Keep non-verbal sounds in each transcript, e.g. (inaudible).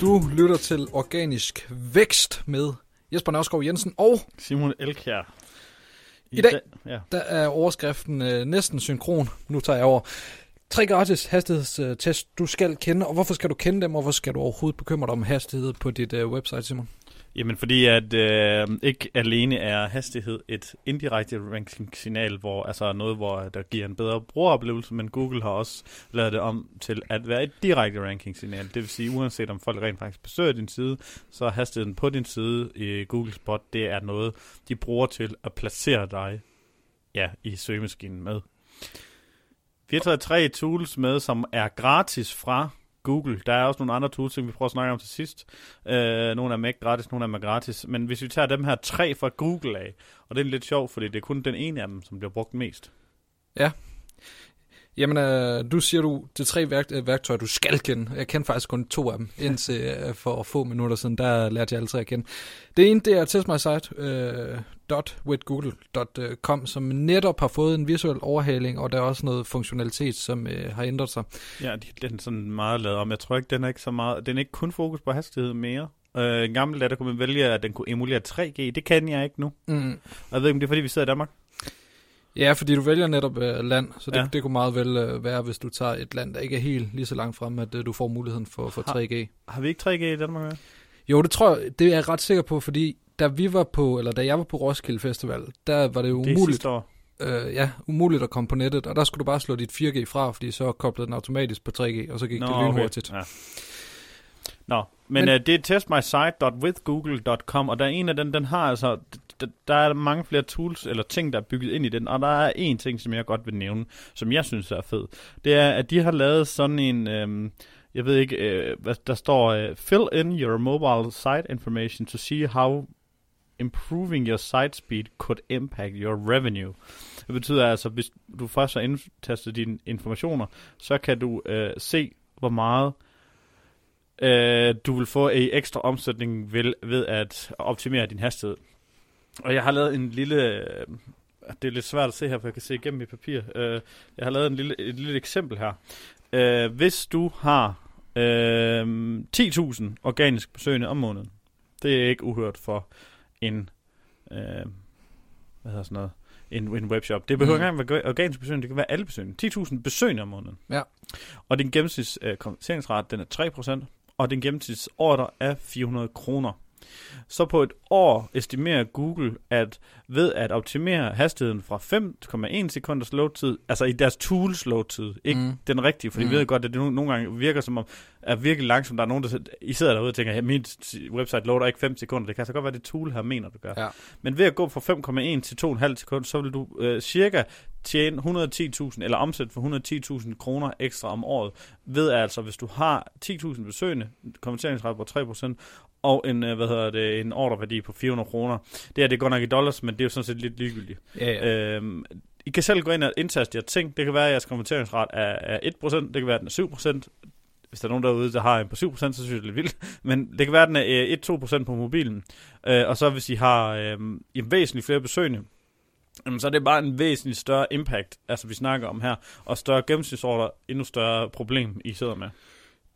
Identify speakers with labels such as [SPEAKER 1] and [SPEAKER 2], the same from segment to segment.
[SPEAKER 1] Du lytter til Organisk Vækst med Jesper Nørskov Jensen, og
[SPEAKER 2] Simon Elkjær.
[SPEAKER 1] I dag-
[SPEAKER 2] ja.
[SPEAKER 1] der er overskriften øh, næsten synkron. Nu tager jeg over. Tre gratis hastighedstest, du skal kende, og hvorfor skal du kende dem, og hvorfor skal du overhovedet bekymre dig om hastighed på dit øh, website, Simon?
[SPEAKER 2] Jamen fordi at øh, ikke alene er hastighed et indirekte ranking-signal, hvor altså noget, hvor øh, der giver en bedre brugeroplevelse, men Google har også lavet det om til at være et direkte ranking-signal. Det vil sige, uanset om folk rent faktisk besøger din side, så er hastigheden på din side i Google Spot, det er noget, de bruger til at placere dig ja, i søgemaskinen med. Vi har taget tre tools med, som er gratis fra Google. Der er også nogle andre tools, som vi prøver at snakke om til sidst. Øh, nogle af dem er ikke gratis, nogle af dem er gratis. Men hvis vi tager dem her tre fra Google af, og det er lidt sjovt, fordi det er kun den ene af dem, som bliver brugt mest. Ja.
[SPEAKER 1] Jamen, øh, du siger du, det tre værk, øh, værktøjer, du skal kende. Jeg kender faktisk kun to af dem, indtil øh, for få minutter siden, der lærte jeg alle tre at kende. Det ene, det er Test My Site, øh, som netop har fået en visuel overhaling, og der er også noget funktionalitet, som øh, har ændret sig.
[SPEAKER 2] Ja, de- den er sådan meget lavet om. Jeg tror ikke, den er ikke så meget... Den er ikke kun fokus på hastighed mere. Øh, en gammel dag, der kunne man vælge, at den kunne emulere 3G. Det kan jeg ikke nu.
[SPEAKER 1] Mm.
[SPEAKER 2] Og jeg ved ikke, om det er, fordi vi sidder i Danmark.
[SPEAKER 1] Ja, fordi du vælger netop øh, land, så det,
[SPEAKER 2] Ja.
[SPEAKER 1] det kunne meget vel øh, være, hvis du tager et land, der ikke er helt lige så langt frem, at øh, du får muligheden for, for
[SPEAKER 2] Har-
[SPEAKER 1] 3G.
[SPEAKER 2] Har vi ikke 3G i Danmark? Med?
[SPEAKER 1] Jo, det tror jeg, det er jeg ret sikker på, fordi da vi var på, eller da jeg var på Roskilde Festival, der var det jo
[SPEAKER 2] Det
[SPEAKER 1] umuligt,
[SPEAKER 2] sidste år.
[SPEAKER 1] øh, ja, umuligt at komme på nettet, og der skulle du bare slå dit 4G fra, fordi så koblede den automatisk på 3G, og så gik
[SPEAKER 2] Nå,
[SPEAKER 1] det
[SPEAKER 2] okay.
[SPEAKER 1] lynhurtigt.
[SPEAKER 2] Ja. Nå, men,
[SPEAKER 1] Men-
[SPEAKER 2] uh, det er testmysite.withgoogle.com, og der er en af den, den har altså, der, der er mange flere tools eller ting, der er bygget ind i den, og der er en ting, som jeg godt vil nævne, som jeg synes er fed. Det er, at de har lavet sådan en, Øh, jeg ved ikke, øh, hvad der står, øh, fill in your mobile site information to see how improving your site speed could impact your revenue. Det betyder altså, hvis du først har indtastet dine informationer, så kan du øh, se, hvor meget øh, du vil få i ekstra omsætning ved, ved at optimere din hastighed. Og jeg har lavet en lille... Øh, det er lidt svært at se her, for jeg kan se igennem mit papir. Øh, jeg har lavet en lille, et lille eksempel her. Øh, hvis du har øh, 10.000 organisk besøgende om måneden, det er ikke uhørt for en... Øh, hvad hedder sådan noget? En, en webshop. Det behøver
[SPEAKER 1] Mm.
[SPEAKER 2] ikke engang være organisk besøgende, det kan være alle besøgende. 10.000 besøgende om måneden.
[SPEAKER 1] Ja.
[SPEAKER 2] Og din gennemsnits øh, konverteringsrate, den er 3%, og din gennemsnits order er 400 kroner. Så på et år estimerer Google, at ved at optimere hastigheden fra 5,1 sekunders load-tid, altså i deres tools load-tid, ikke
[SPEAKER 1] Mm.
[SPEAKER 2] den rigtige, for de
[SPEAKER 1] Mm.
[SPEAKER 2] ved godt, at det no- nogle gange virker som om, er virkelig langsomt. Der er nogen, der sidder- I sidder derude og tænker, at mit website loader ikke 5 sekunder. Det kan så godt være, det tool her mener, du gør.
[SPEAKER 1] Ja.
[SPEAKER 2] Men ved at gå fra 5,1 til 2,5 sekunder, så vil du øh, cirka tjene 110.000, eller omsætte for 110.000 kroner ekstra om året, ved altså, hvis du har 10.000 besøgende, konverteringsrate på 3%, og en, øh, hvad hedder det, en ordreværdi på 400 kroner. Det er det går nok i dollars, men det er jo sådan set lidt ligegyldigt.
[SPEAKER 1] Ja, ja.
[SPEAKER 2] Øhm, I kan selv gå ind og indtaste jer ting. Det kan være, at jeres konverteringsret er, er 1%, det kan være, at den er 7%. Hvis der er nogen derude, der har en på 7%, så synes jeg, det er lidt vildt. (laughs) Men det kan være, at den er øh, 1-2% på mobilen. Øh, og så hvis I har øh, en væsentligt flere besøgende, jamen, så er det bare en væsentligt større impact, altså vi snakker om her, og større gennemsnitsorder, endnu større problem, I sidder med.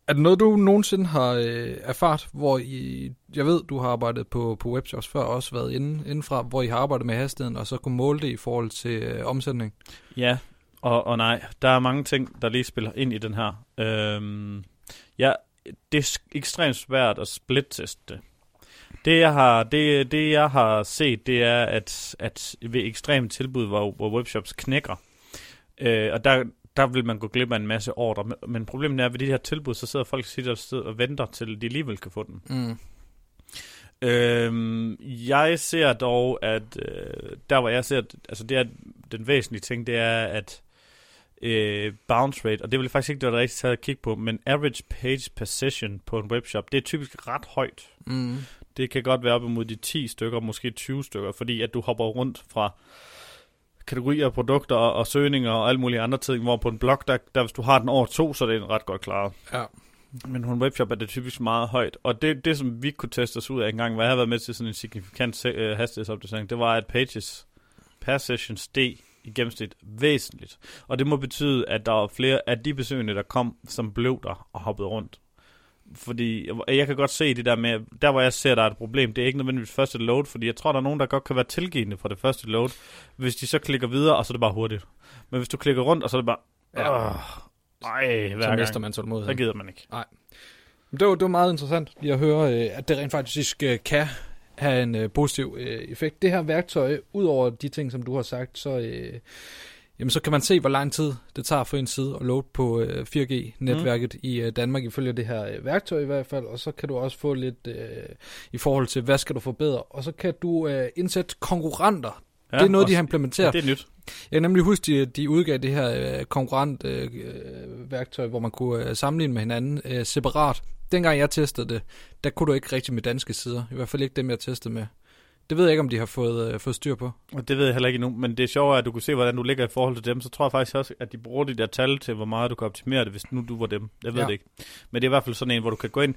[SPEAKER 1] Er det noget, du nogensinde har øh, erfart, hvor I, jeg ved, du har arbejdet på, på webshops før, og også været inde, indenfra, hvor I har arbejdet med hastigheden, og så kunne måle det i forhold til øh, omsætning?
[SPEAKER 2] Ja, og, og nej, der er mange ting, der lige spiller ind i den her. Øhm, ja, det er ekstremt svært at split-teste det. Det jeg, har, det, det, jeg har set, det er, at, at ved ekstreme tilbud, hvor, hvor webshops knækker, øh, og der, der vil man gå glip af en masse ordre. Men, problemet er, at ved de her tilbud, så sidder folk sit sidder og venter til, de alligevel kan få den.
[SPEAKER 1] Mm.
[SPEAKER 2] Øhm, jeg ser dog, at øh, der hvor jeg ser, at- altså det er den væsentlige ting, det er, at øh, bounce rate, og det vil jeg faktisk ikke det, der rigtig taget at kigge på, men average page per session på en webshop, det er typisk ret højt.
[SPEAKER 1] Mm.
[SPEAKER 2] Det kan godt være op imod de 10 stykker, måske 20 stykker, fordi at du hopper rundt fra kategorier af produkter og, og søgninger og alle mulige andre ting, hvor på en blog, der, der hvis du har den over to, så er det ret godt klaret.
[SPEAKER 1] Ja.
[SPEAKER 2] Men på en webshop er det typisk meget højt. Og det, det som vi kunne teste os ud af en gang, hvor jeg har været med til sådan en signifikant øh, hastighedsopdatering, det var, at pages per session steg i gennemsnit væsentligt. Og det må betyde, at der var flere af de besøgende, der kom, som blev der og hoppede rundt. Fordi jeg- jeg kan godt se det der med, der hvor jeg ser, der er et problem, det er ikke nødvendigvis første load, fordi jeg tror, der er nogen, der godt kan være tilgivende for det første load, hvis de så klikker videre, og så er det bare hurtigt. Men hvis du klikker rundt, og så er det bare,
[SPEAKER 1] Ja.
[SPEAKER 2] Åh, ej,
[SPEAKER 1] Så mister
[SPEAKER 2] gang.
[SPEAKER 1] man
[SPEAKER 2] Så
[SPEAKER 1] tålmodighed.
[SPEAKER 2] gider man ikke.
[SPEAKER 1] Det var, det var meget interessant lige at høre, øh, at det rent faktisk øh, kan have en øh, positiv øh, effekt. Det her værktøj, ud over de ting, som du har sagt, så, øh, jamen, så kan man se, hvor lang tid det tager for en side at load på øh, 4G-netværket mm. i øh, Danmark, ifølge det her øh, værktøj i hvert fald. Og så kan du også få lidt øh, i forhold til, hvad skal du forbedre. Og så kan du øh, indsætte konkurrenter. Ja, det er noget, de har implementeret.
[SPEAKER 2] Ja, det er nyt.
[SPEAKER 1] Jeg kan nemlig huske, de, de udgav det her øh, konkurrent øh, øh, værktøj, hvor man kunne øh, sammenligne med hinanden øh, separat. Dengang jeg testede det, der kunne du ikke rigtig med danske sider. I hvert fald ikke dem, jeg testede med. Det ved jeg ikke, om de har fået, øh, fået styr på.
[SPEAKER 2] Og det ved jeg heller ikke endnu, men det er sjovt, at du kunne se, hvordan du ligger i forhold til dem. Så tror jeg faktisk også, at de bruger de der tal til, hvor meget du kan optimere det, hvis nu du var dem. Jeg ved
[SPEAKER 1] Ja.
[SPEAKER 2] det ikke. Men det er i hvert fald sådan en, hvor du kan gå ind.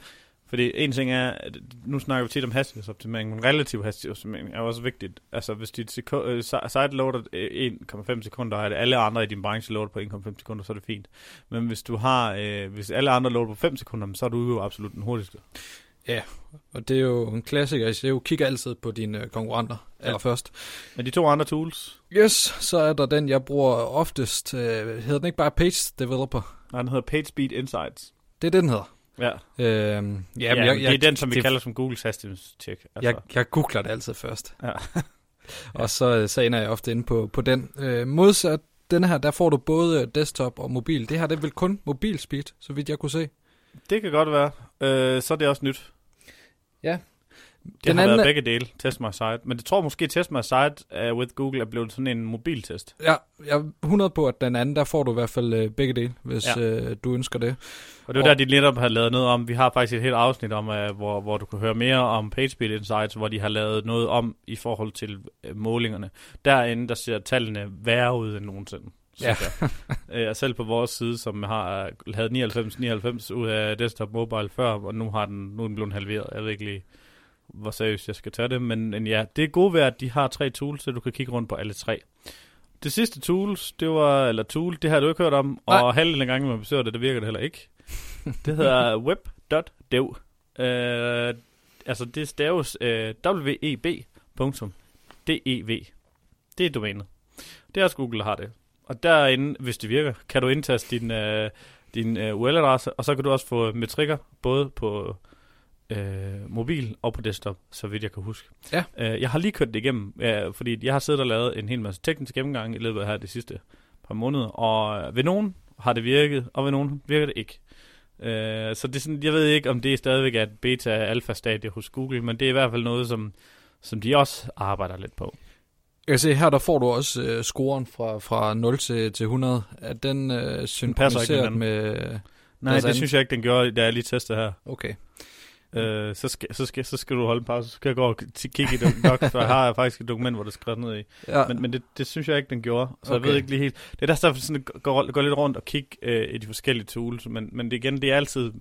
[SPEAKER 2] Fordi en ting er, at nu snakker vi tit om hastighedsoptimering, men relativ hastighedsoptimering er også vigtigt. Altså hvis dit øh, si- site loader øh, 1,5 sekunder, og alle andre i din branche loader på 1,5 sekunder, så er det fint. Men hvis du har, øh, hvis alle andre loader på 5 sekunder, så er du jo absolut den hurtigste.
[SPEAKER 1] Og det er jo en klassiker. Jeg jo kigger altid på dine øh, konkurrenter
[SPEAKER 2] Ja.
[SPEAKER 1] allerførst.
[SPEAKER 2] Men de to andre tools,
[SPEAKER 1] Yes, så er der den, jeg bruger oftest. Øh, hedder den ikke bare Page Developer?
[SPEAKER 2] nej, den hedder PageSpeed Insights.
[SPEAKER 1] Det er det, den hedder.
[SPEAKER 2] Ja,
[SPEAKER 1] Øh, ja, men
[SPEAKER 2] ja
[SPEAKER 1] jeg,
[SPEAKER 2] det er den, som vi
[SPEAKER 1] det-
[SPEAKER 2] kalder som Googles hastighedstjek. Altså.
[SPEAKER 1] Jeg, jeg googler det altid først.
[SPEAKER 2] Ja. (laughs)
[SPEAKER 1] og så, så ender jeg ofte inde på, på den. Øh, modsat den her, der får du både desktop og mobil. Det her, det er vel kun mobil speed, så vidt jeg kunne se.
[SPEAKER 2] Det kan godt være. Øh, så er det også nyt.
[SPEAKER 1] Ja.
[SPEAKER 2] Det
[SPEAKER 1] Den
[SPEAKER 2] har
[SPEAKER 1] anden
[SPEAKER 2] været begge dele, Test My Site. Men det tror måske, Test My Site uh, with Google er blevet sådan en mobiltest.
[SPEAKER 1] Ja, jeg er 100 på, at den anden, der får du i hvert fald øh, begge dele, hvis
[SPEAKER 2] Ja.
[SPEAKER 1] øh, du ønsker det.
[SPEAKER 2] Og det er
[SPEAKER 1] Og-
[SPEAKER 2] der, de netop har lavet noget om. Vi har faktisk et helt afsnit om, uh, hvor, hvor du kan høre mere om PageSpeed Insights, hvor de har lavet noget om i forhold til uh, målingerne. Derinde, der ser tallene værre ud end nogensinde.
[SPEAKER 1] Ja.
[SPEAKER 2] jeg. (laughs) Øh, selv på vores side, som har havde 99-99 ud af desktop mobile før, og nu, har den, nu er den blevet halveret. Jeg ved ikke lige, hvor seriøst jeg skal tage det, men, men ja, det er gode ved, at de har tre tools, så du kan kigge rundt på alle tre. Det sidste tools, det var, eller tool, det har du ikke hørt om,
[SPEAKER 1] Nej.
[SPEAKER 2] og halvdelen af gangen, man besøger det, det virker det heller ikke. Det hedder (laughs) web.dev. Øh, altså, det staves øh, web.dev. Det er domænet. Det er også Google, der har det. Og derinde, hvis det virker, kan du indtaste din, øh, din øh, URL-adresse, og så kan du også få metrikker, både på øh, mobil og på desktop, så vidt jeg kan huske.
[SPEAKER 1] Ja.
[SPEAKER 2] Øh, jeg har lige kørt det igennem, øh, fordi jeg har siddet og lavet en hel masse teknisk gennemgang i løbet af her de sidste par måneder, og ved nogen har det virket, og ved nogen virker det ikke. Øh, så det er sådan, jeg ved ikke, om det stadigvæk er et beta-alfa-stadie hos Google, men det er i hvert fald noget, som, som de også arbejder lidt på.
[SPEAKER 1] Jeg kan se, her der får du også øh, scoren fra, fra 0 til, til 100. Er den øh, synkroniseret
[SPEAKER 2] hinanden.
[SPEAKER 1] med...
[SPEAKER 2] Nej,
[SPEAKER 1] Deres
[SPEAKER 2] det
[SPEAKER 1] anden-
[SPEAKER 2] synes jeg ikke, den gjorde, da jeg lige testede her.
[SPEAKER 1] Okay.
[SPEAKER 2] Øh, så, skal, så, skal, så skal du holde en pause, så skal jeg gå og kigge i det nok, for jeg har faktisk et dokument, hvor det er skrevet ned i.
[SPEAKER 1] Ja,
[SPEAKER 2] Men, men det, det synes jeg ikke, den gjorde, så okay. Jeg ved ikke lige helt. Det er der derfor sådan, går, går lidt rundt og kigge øh, i de forskellige tools, men, men det igen, det er altid,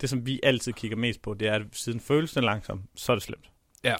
[SPEAKER 2] det som vi altid kigger mest på, det er, at siden føles den langsom, så er det slemt.
[SPEAKER 1] Ja.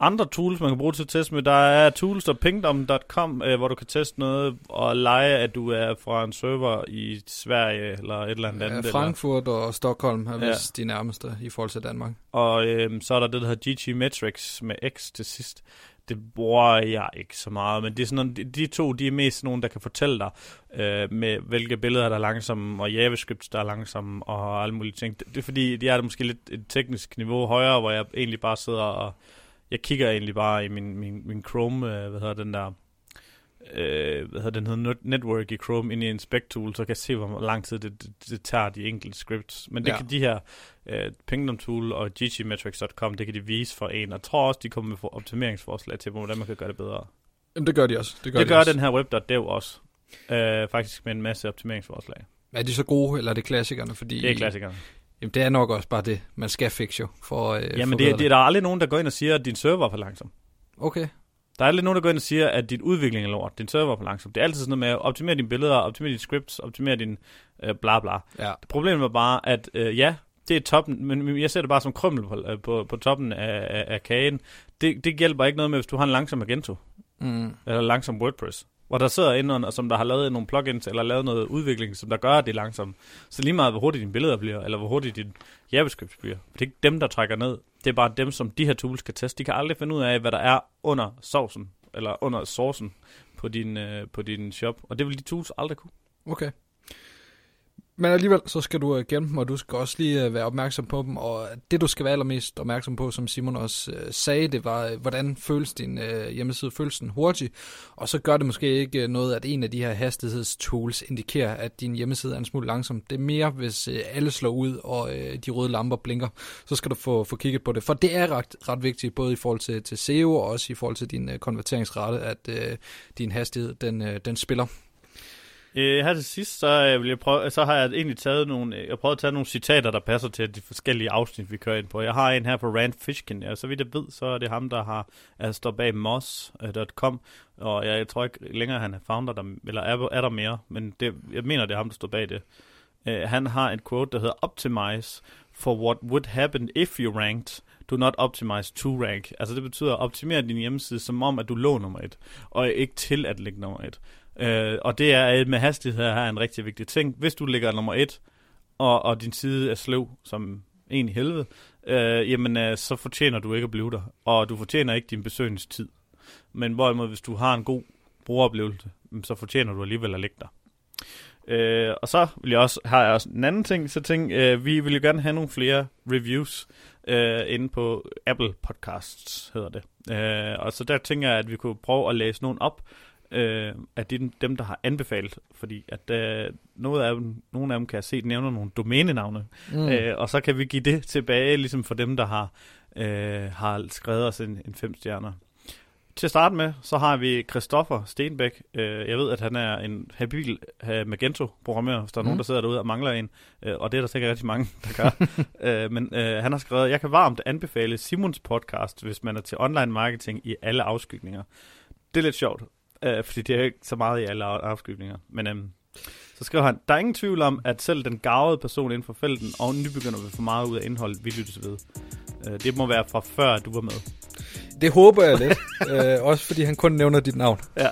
[SPEAKER 2] Andre tools, man kan bruge til at teste med, der er tools.pingdom.com, øh, hvor du kan teste noget og lege, at du er fra en server i Sverige eller et eller andet
[SPEAKER 1] ja,
[SPEAKER 2] andet.
[SPEAKER 1] Frankfurt og Stockholm er
[SPEAKER 2] Ja.
[SPEAKER 1] vist de nærmeste i forhold til Danmark.
[SPEAKER 2] Og øhm, så er der det, der hedder GG Metrics med X til sidst. Det bruger jeg ikke så meget, men det er sådan de, de to, de er mest nogen, der kan fortælle dig, øh, med hvilke billeder, der er langsomme, og JavaScript, der er langsomme, og alle mulige ting. Det, det er fordi, de er måske lidt et teknisk niveau højere, hvor jeg egentlig bare sidder og, jeg kigger egentlig bare i min, min, min Chrome, øh, hvad hedder den der, øh, hvad hedder den hedder, Net- Network i Chrome, ind i Inspect Tool, så kan jeg se, hvor lang tid det, det, det tager de enkelte scripts. Men det
[SPEAKER 1] Ja.
[SPEAKER 2] kan de her uh, Pingdom Tool og ggmetrics.com, det kan de vise for en. Og jeg tror også, de kommer med for- optimeringsforslag til, hvordan man kan gøre det bedre.
[SPEAKER 1] Jamen, det gør de også. Det gør,
[SPEAKER 2] Det
[SPEAKER 1] de
[SPEAKER 2] gør
[SPEAKER 1] også.
[SPEAKER 2] den her web.dev også. Uh, faktisk med en masse optimeringsforslag.
[SPEAKER 1] Er de så gode, eller er det klassikerne? Fordi,
[SPEAKER 2] Det er klassikerne.
[SPEAKER 1] Jamen, det er nok også bare det, man skal fikse jo. For, øh,
[SPEAKER 2] Jamen, det, det, er der er aldrig nogen, der går ind og siger, at din server er for langsom.
[SPEAKER 1] Okay.
[SPEAKER 2] Der er aldrig nogen, der går ind og siger, at din udvikling er lort, din server er for langsom. Det er altid sådan noget med at optimere dine billeder, optimere dine scripts, optimere din øh, bla bla.
[SPEAKER 1] Ja.
[SPEAKER 2] Problemet var bare, at øh, ja, det er toppen, men jeg ser det bare som krymmel på, øh, på, på toppen af, af, af kagen. Det, det hjælper ikke noget med, hvis du har en langsom Magento,
[SPEAKER 1] Mm.
[SPEAKER 2] eller langsom WordPress hvor der sidder ind, og som der har lavet nogle plugins, eller lavet noget udvikling, som der gør, at det er langsomt. Så lige meget, hvor hurtigt dine billeder bliver, eller hvor hurtigt din JavaScript bliver. Det er ikke dem, der trækker ned. Det er bare dem, som de her tools kan teste. De kan aldrig finde ud af, hvad der er under sovsen, eller under sourcen på din, øh, på din shop. Og det vil de tools aldrig kunne.
[SPEAKER 1] Okay. Men alligevel, så skal du øh, gemme dem, og du skal også lige øh, være opmærksom på dem. Og det, du skal være allermest opmærksom på, som Simon også øh, sagde, det var, øh, hvordan føles din øh, hjemmeside? Føles den hurtigt? Og så gør det måske ikke noget, at en af de her hastighedstools indikerer, at din hjemmeside er en smule langsom. Det er mere, hvis øh, alle slår ud, og øh, de røde lamper blinker, så skal du få, få kigget på det. For det er ret, ret vigtigt, både i forhold til, til SEO, og også i forhold til din øh, konverteringsrate, at øh, din hastighed, den, øh, den spiller.
[SPEAKER 2] Øh, her til sidst, så, øh, vil jeg prøve, så har jeg egentlig taget nogle, øh, jeg prøvet at tage nogle citater, der passer til de forskellige afsnit, vi kører ind på. Jeg har en her på Rand Fishkin, og så vidt jeg ved, så er det ham, der har er, står bag moss.com, øh, og jeg, jeg tror ikke længere, han er founder, der, eller er, er der mere, men det, jeg mener, det er ham, der står bag det. Øh, han har en quote, der hedder Optimize for what would happen if you ranked, do not optimize to rank. Altså det betyder at optimere din hjemmeside som om, at du lå nummer et, og ikke til at ligge nummer et. Øh, og det er med hastighed her en rigtig vigtig ting. Hvis du ligger nummer et, og, og din side er sløv som en i helvede, øh, jamen øh, så fortjener du ikke at blive der. Og du fortjener ikke din besøgningstid. Men hvorimod, hvis du har en god brugeroplevelse, så fortjener du alligevel at ligge der. Øh, og så vil jeg også, har jeg også en anden ting, så tænk, øh, vi vil jo gerne have nogle flere reviews øh, inde på Apple Podcasts, hedder det. Øh, og så der tænker jeg, at vi kunne prøve at læse nogle op, øh, af de, dem, der har anbefalet, fordi at øh, noget af dem, nogle af dem kan jeg se nævner nogle domænenavne, mm. øh, og så kan vi give det tilbage, ligesom for dem, der har, øh, har skrevet os en, en fem stjerner. Til at starte med, så har vi Christoffer Stenbæk. Øh, jeg ved, at han er en habil Magento-programmer, hvis der er mm. nogen, der sidder derude og mangler en. Uh, og det er der sikkert rigtig mange, der gør. uh, (laughs) men uh, han har skrevet, jeg kan varmt anbefale Simons podcast, hvis man er til online marketing i alle afskygninger. Det er lidt sjovt, øh, fordi det er ikke så meget i alle afskygninger. Men øhm, så skriver han, der er ingen tvivl om, at selv den gavede person inden for felten og nybegynder vil få meget ud af indholdet, vi lyttes ved. Øh, det må være fra før, du var med.
[SPEAKER 1] Det håber jeg lidt. (laughs) øh, også fordi han kun nævner dit navn.
[SPEAKER 2] Ja.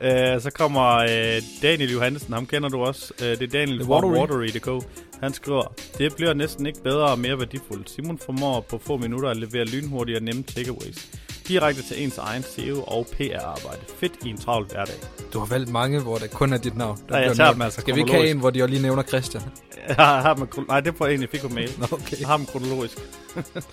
[SPEAKER 2] Øh, så kommer øh, Daniel Johansen, ham kender du også. Øh, det er Daniel fra Watery.dk. Han skriver, det bliver næsten ikke bedre og mere værdifuldt. Simon formår på få minutter at levere lynhurtige og nemme takeaways direkte til ens egen SEO og PR-arbejde. Fedt i en travl hverdag.
[SPEAKER 1] Du har valgt mange, hvor det kun er dit navn.
[SPEAKER 2] Der Nej, jeg tager dem altså
[SPEAKER 1] Skal vi ikke have en, hvor de også lige nævner Christian? (laughs)
[SPEAKER 2] Jeg har dem, nej, det er på en, jeg fik på mail.
[SPEAKER 1] Nå, okay.
[SPEAKER 2] Jeg har dem kronologisk.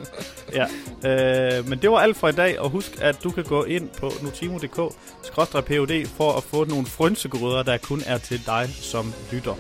[SPEAKER 2] (laughs) ja. Øh, men det var alt for i dag, og husk, at du kan gå ind på nutimo.dk-pod for at få nogle frønsegryder, der kun er til dig som lytter.